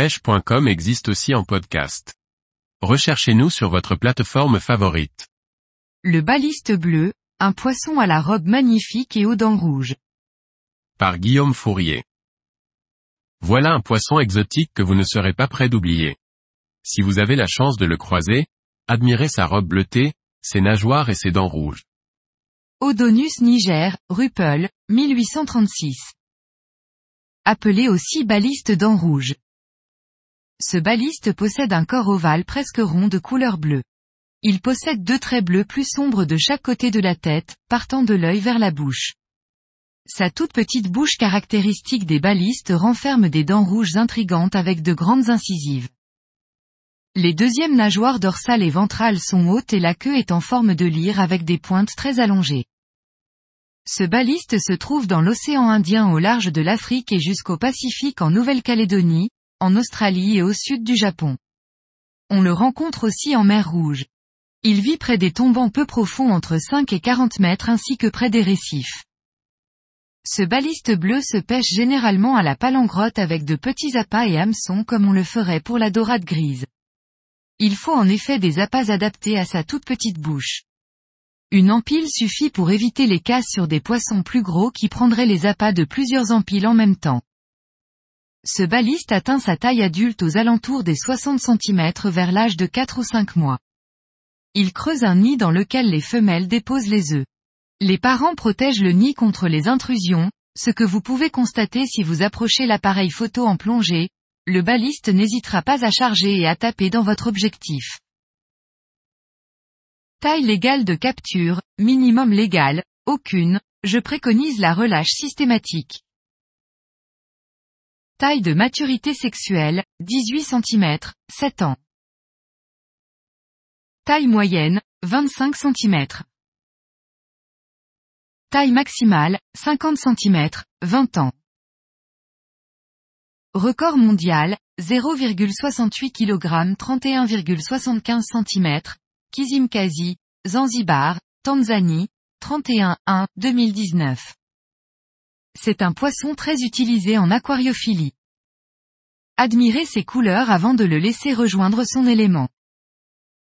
pêche.com existe aussi en podcast. Recherchez-nous sur votre plateforme favorite. Le baliste bleu, un poisson à la robe magnifique et aux dents rouges. Par Guillaume Fourier. Voilà un poisson exotique que vous ne serez pas prêt d'oublier. Si vous avez la chance de le croiser, admirez sa robe bleutée, ses nageoires et ses dents rouges. Odonus niger, Ruppel, 1836. Appelé aussi baliste dents rouges. Ce baliste possède un corps ovale presque rond de couleur bleue. Il possède deux traits bleus plus sombres de chaque côté de la tête, partant de l'œil vers la bouche. Sa toute petite bouche caractéristique des balistes renferme des dents rouges intrigantes avec de grandes incisives. Les deuxièmes nageoires dorsales et ventrales sont hautes et la queue est en forme de lyre avec des pointes très allongées. Ce baliste se trouve dans l'océan Indien au large de l'Afrique et jusqu'au Pacifique en Nouvelle-Calédonie, en Australie et au sud du Japon. On le rencontre aussi en mer Rouge. Il vit près des tombants peu profonds entre 5 et 40 mètres ainsi que près des récifs. Ce baliste bleu se pêche généralement à la palangrotte avec de petits appâts et hameçons comme on le ferait pour la dorade grise. Il faut en effet des appâts adaptés à sa toute petite bouche. Une empile suffit pour éviter les casses sur des poissons plus gros qui prendraient les appâts de plusieurs empiles en même temps. Ce baliste atteint sa taille adulte aux alentours des 60 cm vers l'âge de 4 ou 5 mois. Il creuse un nid dans lequel les femelles déposent les œufs. Les parents protègent le nid contre les intrusions, ce que vous pouvez constater si vous approchez l'appareil photo en plongée, le baliste n'hésitera pas à charger et à taper dans votre objectif. Taille légale de capture, minimum légal, aucune, je préconise la relâche systématique. Taille de maturité sexuelle, 18 cm, 7 ans. Taille moyenne, 25 cm. Taille maximale, 50 cm, 20 ans. Record mondial, 0,68 kg 31,75 cm, Kizimkazi, Zanzibar, Tanzanie, 31-1, C'est un poisson très utilisé en aquariophilie. Admirez ses couleurs avant de le laisser rejoindre son élément.